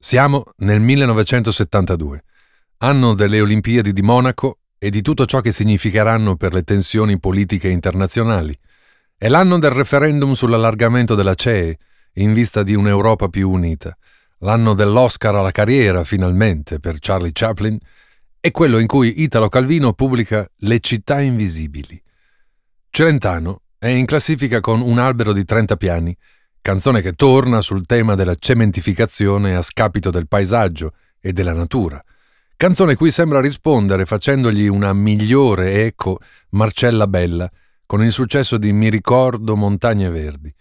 Siamo nel 1972, anno delle Olimpiadi di Monaco e di tutto ciò che significheranno per le tensioni politiche internazionali. È l'anno del referendum sull'allargamento della CEE in vista di un'Europa più unita, l'anno dell'Oscar alla carriera, finalmente, per Charlie Chaplin, e quello in cui Italo Calvino pubblica Le città invisibili. Celentano è in classifica con Un albero di 30 piani, canzone che torna sul tema della cementificazione a scapito del paesaggio e della natura. Canzone cui sembra rispondere facendogli una migliore eco Marcella Bella con il successo di Mi ricordo Montagne Verdi.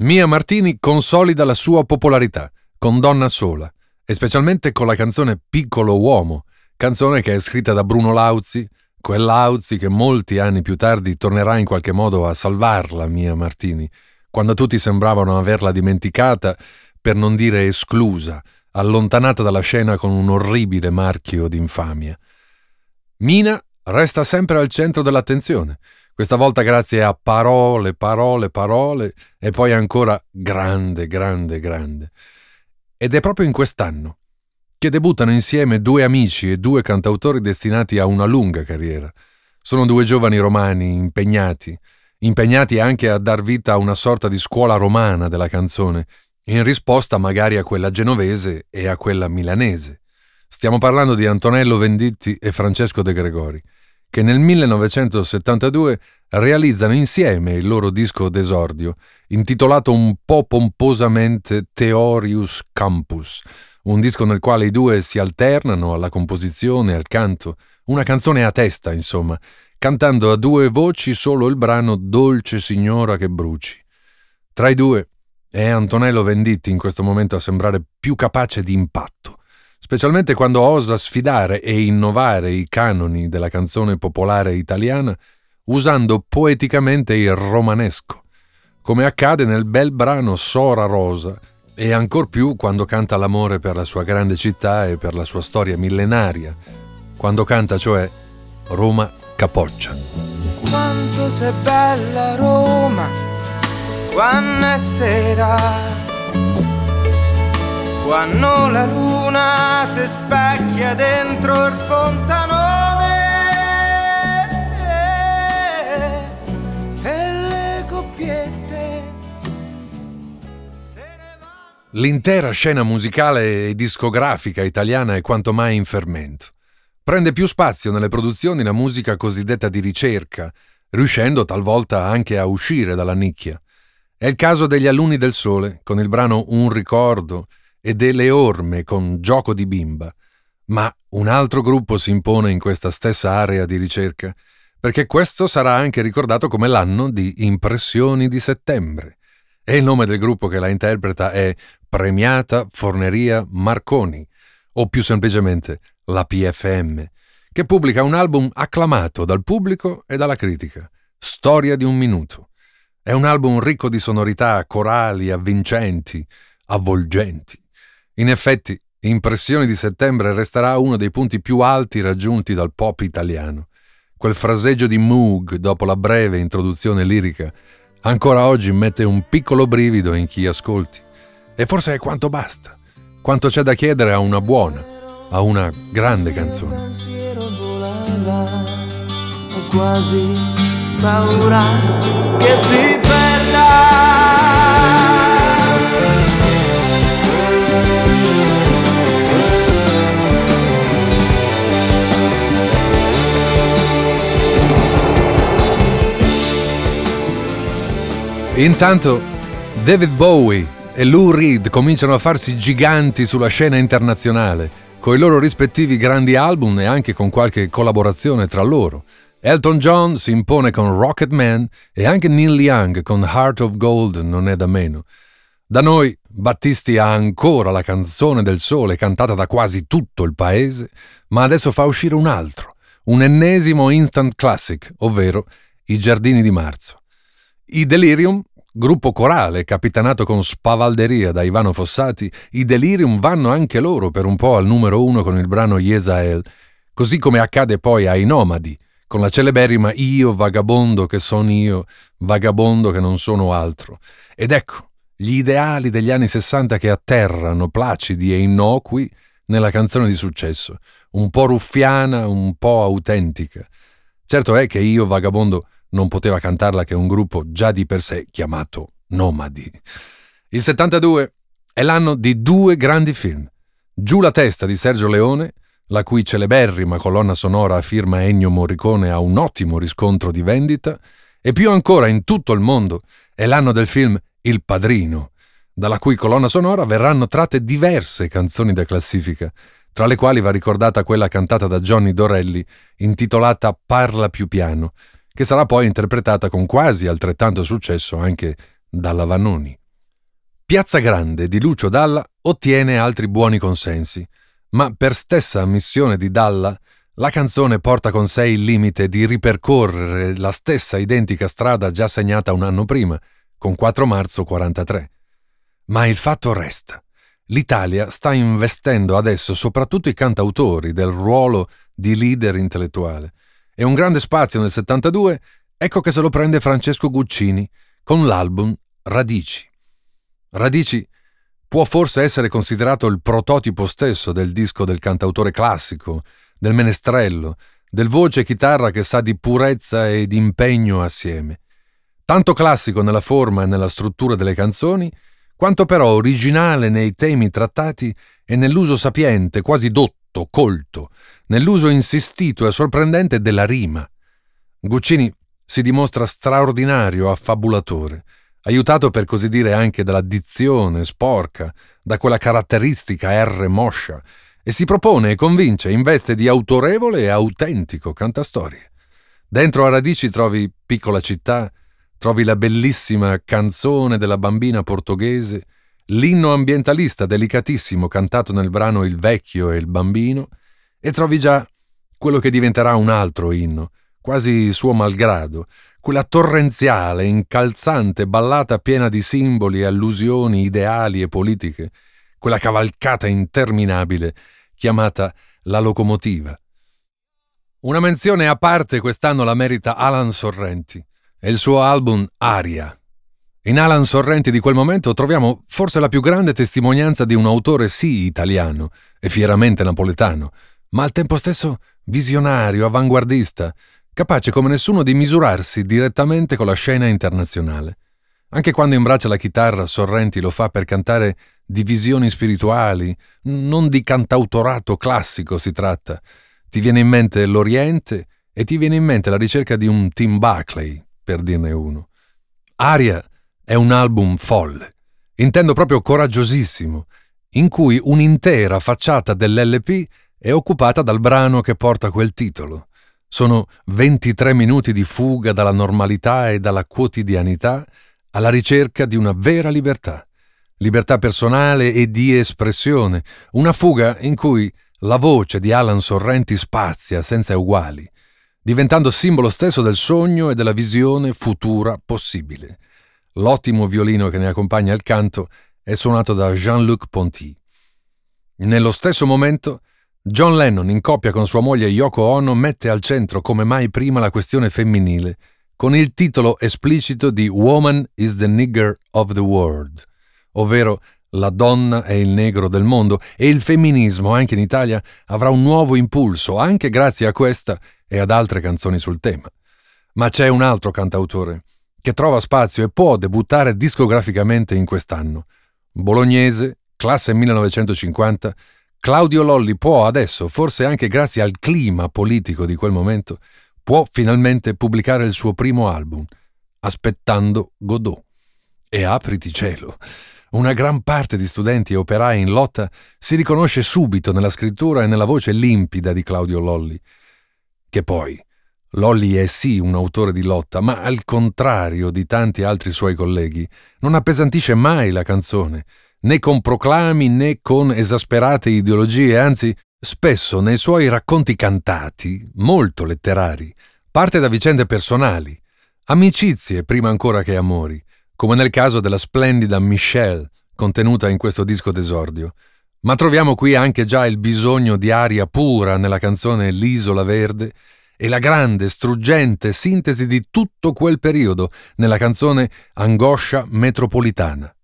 Mia Martini consolida la sua popolarità con Donna Sola e specialmente con la canzone Piccolo Uomo, canzone che è scritta da Bruno Lauzi, quell'Auzi che molti anni più tardi tornerà in qualche modo a salvarla, Mia Martini, quando tutti sembravano averla dimenticata, per non dire esclusa, allontanata dalla scena con un orribile marchio d'infamia. Mina resta sempre al centro dell'attenzione, questa volta grazie a parole, parole, parole e poi ancora grande, grande, grande. Ed è proprio in quest'anno che debuttano insieme due amici e due cantautori destinati a una lunga carriera. Sono due giovani romani impegnati, impegnati anche a dar vita a una sorta di scuola romana della canzone, in risposta magari a quella genovese e a quella milanese. Stiamo parlando di Antonello Venditti e Francesco De Gregori, che nel 1972 realizzano insieme il loro disco d'esordio, intitolato un po' pomposamente Theorius Campus, un disco nel quale i due si alternano alla composizione al canto, una canzone a testa, insomma, cantando a due voci solo il brano Dolce signora che bruci. Tra i due è Antonello Venditti in questo momento a sembrare più capace di impatto, specialmente quando osa sfidare e innovare i canoni della canzone popolare italiana usando poeticamente il romanesco, come accade nel bel brano Sora Rosa e ancor più quando canta l'amore per la sua grande città e per la sua storia millenaria, quando canta cioè Roma Capoccia. Quanto sei bella Roma, quando è sera, quando la luna si specchia dentro il fontanone e le coppiette se ne vanno. L'intera scena musicale e discografica italiana è quanto mai in fermento. Prende più spazio nelle produzioni la musica cosiddetta di ricerca, riuscendo talvolta anche a uscire dalla nicchia. È il caso degli Alunni del Sole, con il brano Un ricordo, e delle Orme con Gioco di bimba. Ma un altro gruppo si impone in questa stessa area di ricerca, perché questo sarà anche ricordato come l'anno di Impressioni di settembre. E il nome del gruppo che la interpreta è Premiata Forneria Marconi, o più semplicemente la PFM, che pubblica un album acclamato dal pubblico e dalla critica, Storia di un minuto. È un album ricco di sonorità corali, avvincenti, avvolgenti. In effetti, Impressioni di settembre resterà uno dei punti più alti raggiunti dal pop italiano. Quel fraseggio di Moog dopo la breve introduzione lirica ancora oggi mette un piccolo brivido in chi ascolti. E forse è quanto basta, quanto c'è da chiedere a una buona, a una grande canzone. pensiero volava, ho quasi paura che si perda. Intanto David Bowie e Lou Reed cominciano a farsi giganti sulla scena internazionale, con i loro rispettivi grandi album e anche con qualche collaborazione tra loro. Elton John si impone con Rocket Man e anche Neil Young con Heart of Gold non è da meno. Da noi Battisti ha ancora la canzone del sole cantata da quasi tutto il paese, ma adesso fa uscire un altro, un ennesimo instant classic, ovvero I giardini di marzo. I Delirium, gruppo corale capitanato con spavalderia da Ivano Fossati, i Delirium vanno anche loro per un po' al numero uno con il brano Yesael, così come accade poi ai Nomadi, con la celeberrima Io vagabondo che son io, vagabondo che non sono altro. Ed ecco, gli ideali degli anni 60 che atterrano placidi e innocui nella canzone di successo, un po' ruffiana, un po' autentica. Certo è che io, vagabondo, non poteva cantarla che un gruppo già di per sé chiamato Nomadi. Il 72 è l'anno di due grandi film. Giù la testa di Sergio Leone, la cui celeberrima colonna sonora a firma Ennio Morricone ha un ottimo riscontro di vendita, e più ancora in tutto il mondo è l'anno del film Il Padrino, dalla cui colonna sonora verranno tratte diverse canzoni da classifica, tra le quali va ricordata quella cantata da Johnny Dorelli, intitolata Parla più piano, che sarà poi interpretata con quasi altrettanto successo anche dalla Vanoni. Piazza Grande di Lucio Dalla ottiene altri buoni consensi, ma per stessa ammissione di Dalla, la canzone porta con sé il limite di ripercorrere la stessa identica strada già segnata un anno prima, con 4 marzo 43. Ma il fatto resta. L'Italia sta investendo adesso soprattutto i cantautori del ruolo di leader intellettuale e un grande spazio nel 72, ecco che se lo prende Francesco Guccini con l'album Radici. Radici può forse essere considerato il prototipo stesso del disco del cantautore classico, del menestrello, del voce e chitarra che sa di purezza e di impegno assieme. Tanto classico nella forma e nella struttura delle canzoni, quanto però originale nei temi trattati e nell'uso sapiente, quasi dotto corretto, colto, nell'uso insistito e sorprendente della rima. Guccini si dimostra straordinario affabulatore, aiutato per così dire anche dalla dizione sporca, da quella caratteristica R moscia, e si propone e convince in veste di autorevole e autentico cantastorie. Dentro a radici trovi Piccola città, trovi la bellissima canzone della bambina portoghese, l'inno ambientalista delicatissimo cantato nel brano Il vecchio e il bambino, e trovi già quello che diventerà un altro inno, quasi suo malgrado, quella torrenziale, incalzante ballata piena di simboli, allusioni, ideali e politiche, quella cavalcata interminabile chiamata La locomotiva. Una menzione a parte quest'anno la merita Alan Sorrenti e il suo album Aria, in Alan Sorrenti di quel momento troviamo forse la più grande testimonianza di un autore sì italiano e fieramente napoletano, ma al tempo stesso visionario, avanguardista, capace come nessuno di misurarsi direttamente con la scena internazionale. Anche quando imbraccia la chitarra, Sorrenti lo fa per cantare di visioni spirituali, non di cantautorato classico si tratta. Ti viene in mente l'Oriente e ti viene in mente la ricerca di un Tim Buckley, per dirne uno. Aria è un album folle, intendo proprio coraggiosissimo, in cui un'intera facciata dell'LP è occupata dal brano che porta quel titolo. Sono 23 minuti di fuga dalla normalità e dalla quotidianità alla ricerca di una vera libertà, libertà personale e di espressione, una fuga in cui la voce di Alan Sorrenti spazia senza uguali, diventando simbolo stesso del sogno e della visione futura possibile. L'ottimo violino che ne accompagna il canto è suonato da Jean-Luc Ponty. Nello stesso momento, John Lennon, in coppia con sua moglie Yoko Ono, mette al centro come mai prima la questione femminile, con il titolo esplicito di Woman is the Nigger of the World, ovvero La donna è il negro del mondo e il femminismo, anche in Italia, avrà un nuovo impulso, anche grazie a questa e ad altre canzoni sul tema. Ma c'è un altro cantautore che trova spazio e può debuttare discograficamente in quest'anno. Bolognese, classe 1950, Claudio Lolli può adesso, forse anche grazie al clima politico di quel momento, può finalmente pubblicare il suo primo album, Aspettando Godot. E apriti cielo. Una gran parte di studenti e operai in lotta si riconosce subito nella scrittura e nella voce limpida di Claudio Lolli, che poi, Lolli è sì un autore di lotta, ma al contrario di tanti altri suoi colleghi, non appesantisce mai la canzone, né con proclami né con esasperate ideologie, anzi, spesso nei suoi racconti cantati, molto letterari, parte da vicende personali, amicizie prima ancora che amori, come nel caso della splendida Michelle, contenuta in questo disco d'esordio. Ma troviamo qui anche già il bisogno di aria pura nella canzone L'isola verde, e la grande, struggente sintesi di tutto quel periodo nella canzone Angoscia metropolitana.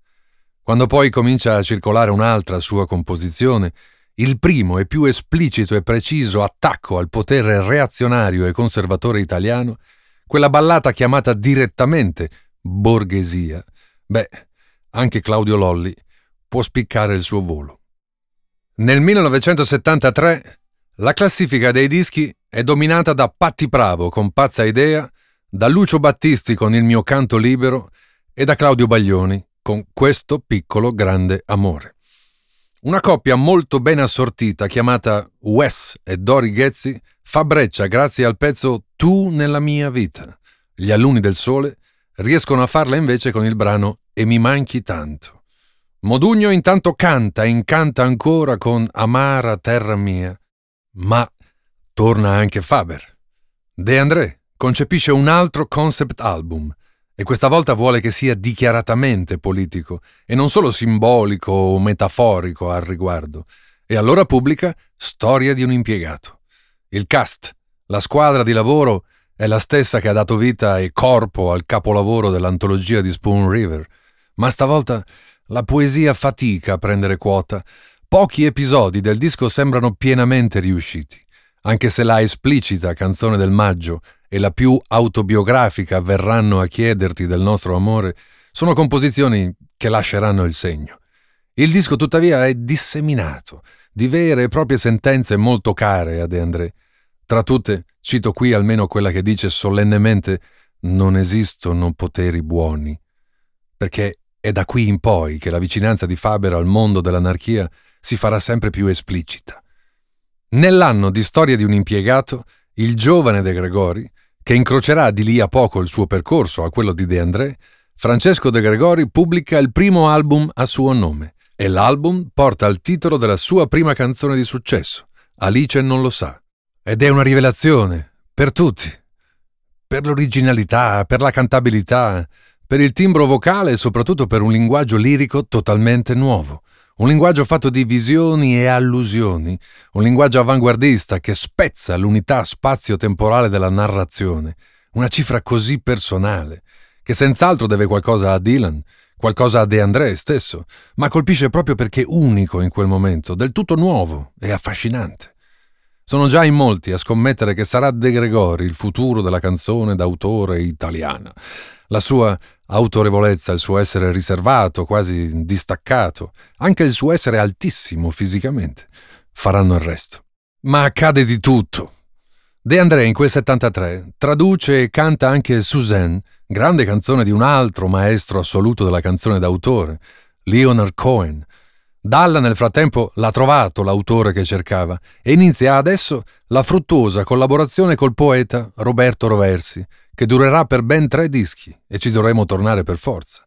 Quando poi comincia a circolare un'altra sua composizione, il primo e più esplicito e preciso attacco al potere reazionario e conservatore italiano, quella ballata chiamata direttamente borghesia, beh, anche Claudio Lolli può spiccare il suo volo. Nel 1973 la classifica dei dischi è dominata da Patti Pravo con Pazza Idea, da Lucio Battisti con Il mio canto libero e da Claudio Baglioni con Questo piccolo grande amore. Una coppia molto ben assortita chiamata Wes e Dori Ghezzi fa breccia grazie al pezzo Tu nella mia vita. Gli alunni del sole riescono a farla invece con il brano E mi manchi tanto. Modugno intanto canta e incanta ancora con Amara terra mia, ma torna anche Faber. De André concepisce un altro concept album e questa volta vuole che sia dichiaratamente politico e non solo simbolico o metaforico al riguardo. E allora pubblica Storia di un impiegato. Il cast, la squadra di lavoro è la stessa che ha dato vita e corpo al capolavoro dell'antologia di Spoon River, ma stavolta la poesia fatica a prendere quota. Pochi episodi del disco sembrano pienamente riusciti, anche se la esplicita canzone del maggio e la più autobiografica verranno a chiederti del nostro amore sono composizioni che lasceranno il segno. Il disco tuttavia è disseminato di vere e proprie sentenze molto care a De André. Tra tutte cito qui almeno quella che dice solennemente non esistono poteri buoni, perché è da qui in poi che la vicinanza di Faber al mondo dell'anarchia si farà sempre più esplicita. Nell'anno di storia di un impiegato, il giovane De Gregori, che incrocerà di lì a poco il suo percorso a quello di De André, Francesco De Gregori pubblica il primo album a suo nome e l'album porta il titolo della sua prima canzone di successo, Alice non lo sa. Ed è una rivelazione per tutti, per l'originalità, per la cantabilità, per il timbro vocale e soprattutto per un linguaggio lirico totalmente nuovo. Un linguaggio fatto di visioni e allusioni, un linguaggio avanguardista che spezza l'unità spazio-temporale della narrazione, una cifra così personale, che senz'altro deve qualcosa a Dylan, qualcosa a De André stesso, ma colpisce proprio perché unico in quel momento, del tutto nuovo e affascinante. Sono già in molti a scommettere che sarà De Gregori il futuro della canzone d'autore italiana. La sua autorevolezza, il suo essere riservato, quasi distaccato, anche il suo essere altissimo fisicamente, faranno il resto. Ma accade di tutto. De André in quel 73 traduce e canta anche Suzanne, grande canzone di un altro maestro assoluto della canzone d'autore, Leonard Cohen. Dalla nel frattempo l'ha trovato l'autore che cercava e inizia adesso la fruttuosa collaborazione col poeta Roberto Roversi, che durerà per ben tre dischi e ci dovremo tornare per forza.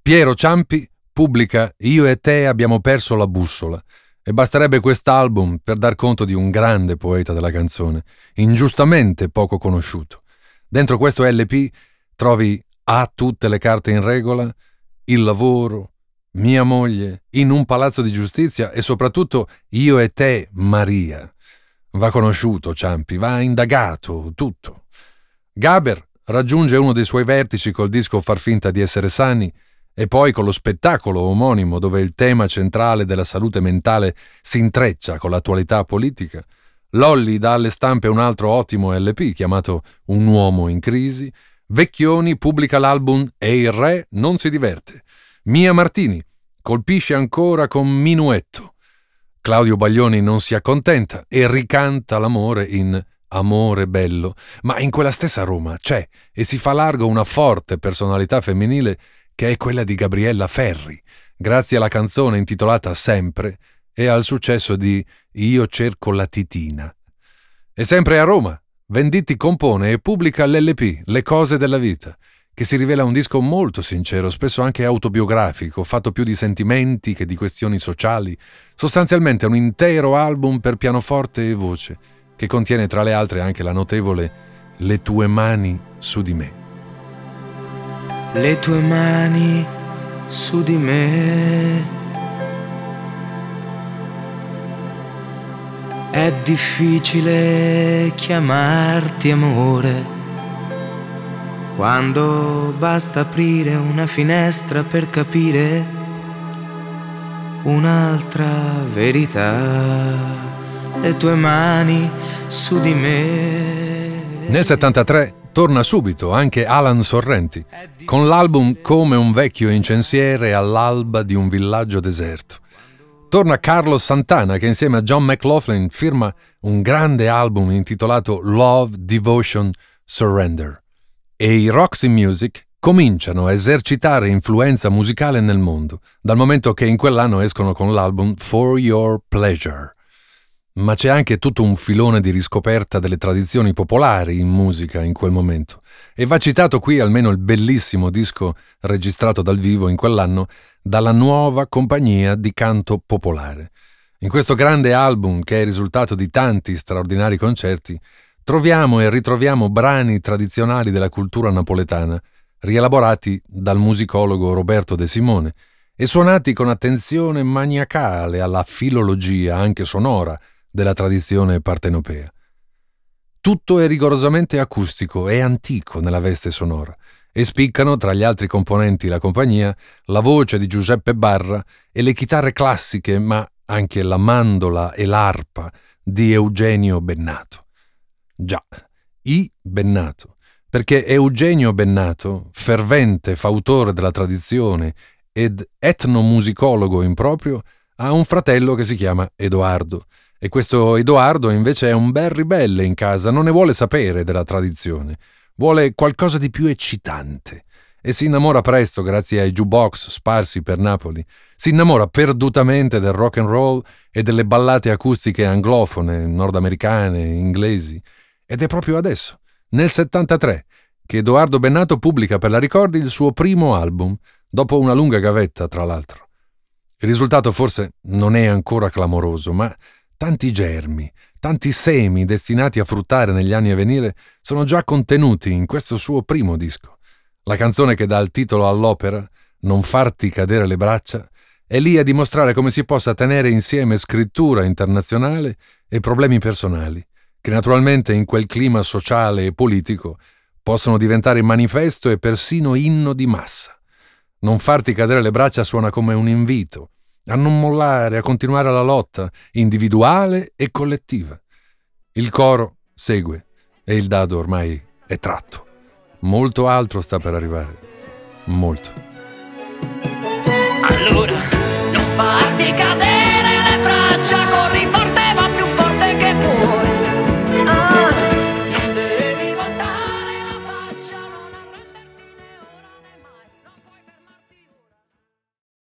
Piero Ciampi pubblica Io e te abbiamo perso la bussola e basterebbe quest'album per dar conto di un grande poeta della canzone, ingiustamente poco conosciuto. Dentro questo LP trovi Ha tutte le carte in regola, Il lavoro, Mia moglie, In un palazzo di giustizia e soprattutto Io e te, Maria. Va conosciuto Ciampi, va indagato, tutto. Gaber raggiunge uno dei suoi vertici col disco Far finta di essere sani e poi con lo spettacolo omonimo dove il tema centrale della salute mentale si intreccia con l'attualità politica. Lolli dà alle stampe un altro ottimo LP chiamato Un uomo in crisi. Vecchioni pubblica l'album E il re non si diverte. Mia Martini colpisce ancora con Minuetto. Claudio Baglioni non si accontenta e ricanta l'amore in amore bello, ma in quella stessa Roma c'è e si fa largo una forte personalità femminile che è quella di Gabriella Ferri, grazie alla canzone intitolata Sempre e al successo di Io cerco la titina. E sempre a Roma, Venditti compone e pubblica l'LP Le cose della vita, che si rivela un disco molto sincero, spesso anche autobiografico, fatto più di sentimenti che di questioni sociali, sostanzialmente un intero album per pianoforte e voce che contiene tra le altre anche la notevole Le tue mani su di me. Le tue mani su di me. È difficile chiamarti amore quando basta aprire una finestra per capire un'altra verità, le tue mani su di me. Nel 73 torna subito anche Alan Sorrenti, con l'album Come un vecchio incensiere all'alba di un villaggio deserto. Torna Carlos Santana che insieme a John McLaughlin firma un grande album intitolato Love, Devotion, Surrender. E i Roxy Music cominciano a esercitare influenza musicale nel mondo, dal momento che in quell'anno escono con l'album For Your Pleasure. Ma c'è anche tutto un filone di riscoperta delle tradizioni popolari in musica in quel momento. E va citato qui almeno il bellissimo disco registrato dal vivo in quell'anno dalla nuova compagnia di canto popolare. In questo grande album, che è il risultato di tanti straordinari concerti, troviamo e ritroviamo brani tradizionali della cultura napoletana, rielaborati dal musicologo Roberto De Simone e suonati con attenzione maniacale alla filologia, anche sonora, della tradizione partenopea. Tutto è rigorosamente acustico e antico nella veste sonora e spiccano tra gli altri componenti la compagnia la voce di Giuseppe Barra e le chitarre classiche, ma anche la mandola e l'arpa di Eugenio Bennato. Già, I Bennato, perché Eugenio Bennato, fervente fautore della tradizione ed etnomusicologo in proprio, ha un fratello che si chiama Edoardo, e questo Edoardo invece è un bel ribelle in casa, non ne vuole sapere della tradizione, vuole qualcosa di più eccitante e si innamora presto grazie ai jukebox sparsi per Napoli. Si innamora perdutamente del rock and roll e delle ballate acustiche anglofone, nordamericane, inglesi. Ed è proprio adesso, nel 73, che Edoardo Bennato pubblica per la Ricordi il suo primo album, dopo una lunga gavetta, tra l'altro. Il risultato forse non è ancora clamoroso, ma tanti germi, tanti semi destinati a fruttare negli anni a venire sono già contenuti in questo suo primo disco. La canzone che dà il titolo all'opera, Non farti cadere le braccia, è lì a dimostrare come si possa tenere insieme scrittura internazionale e problemi personali che naturalmente in quel clima sociale e politico possono diventare manifesto e persino inno di massa. Non farti cadere le braccia suona come un invito a non mollare, a continuare la lotta individuale e collettiva. Il coro segue e il dado ormai è tratto. Molto altro sta per arrivare. Molto. Allora, non farti cadere.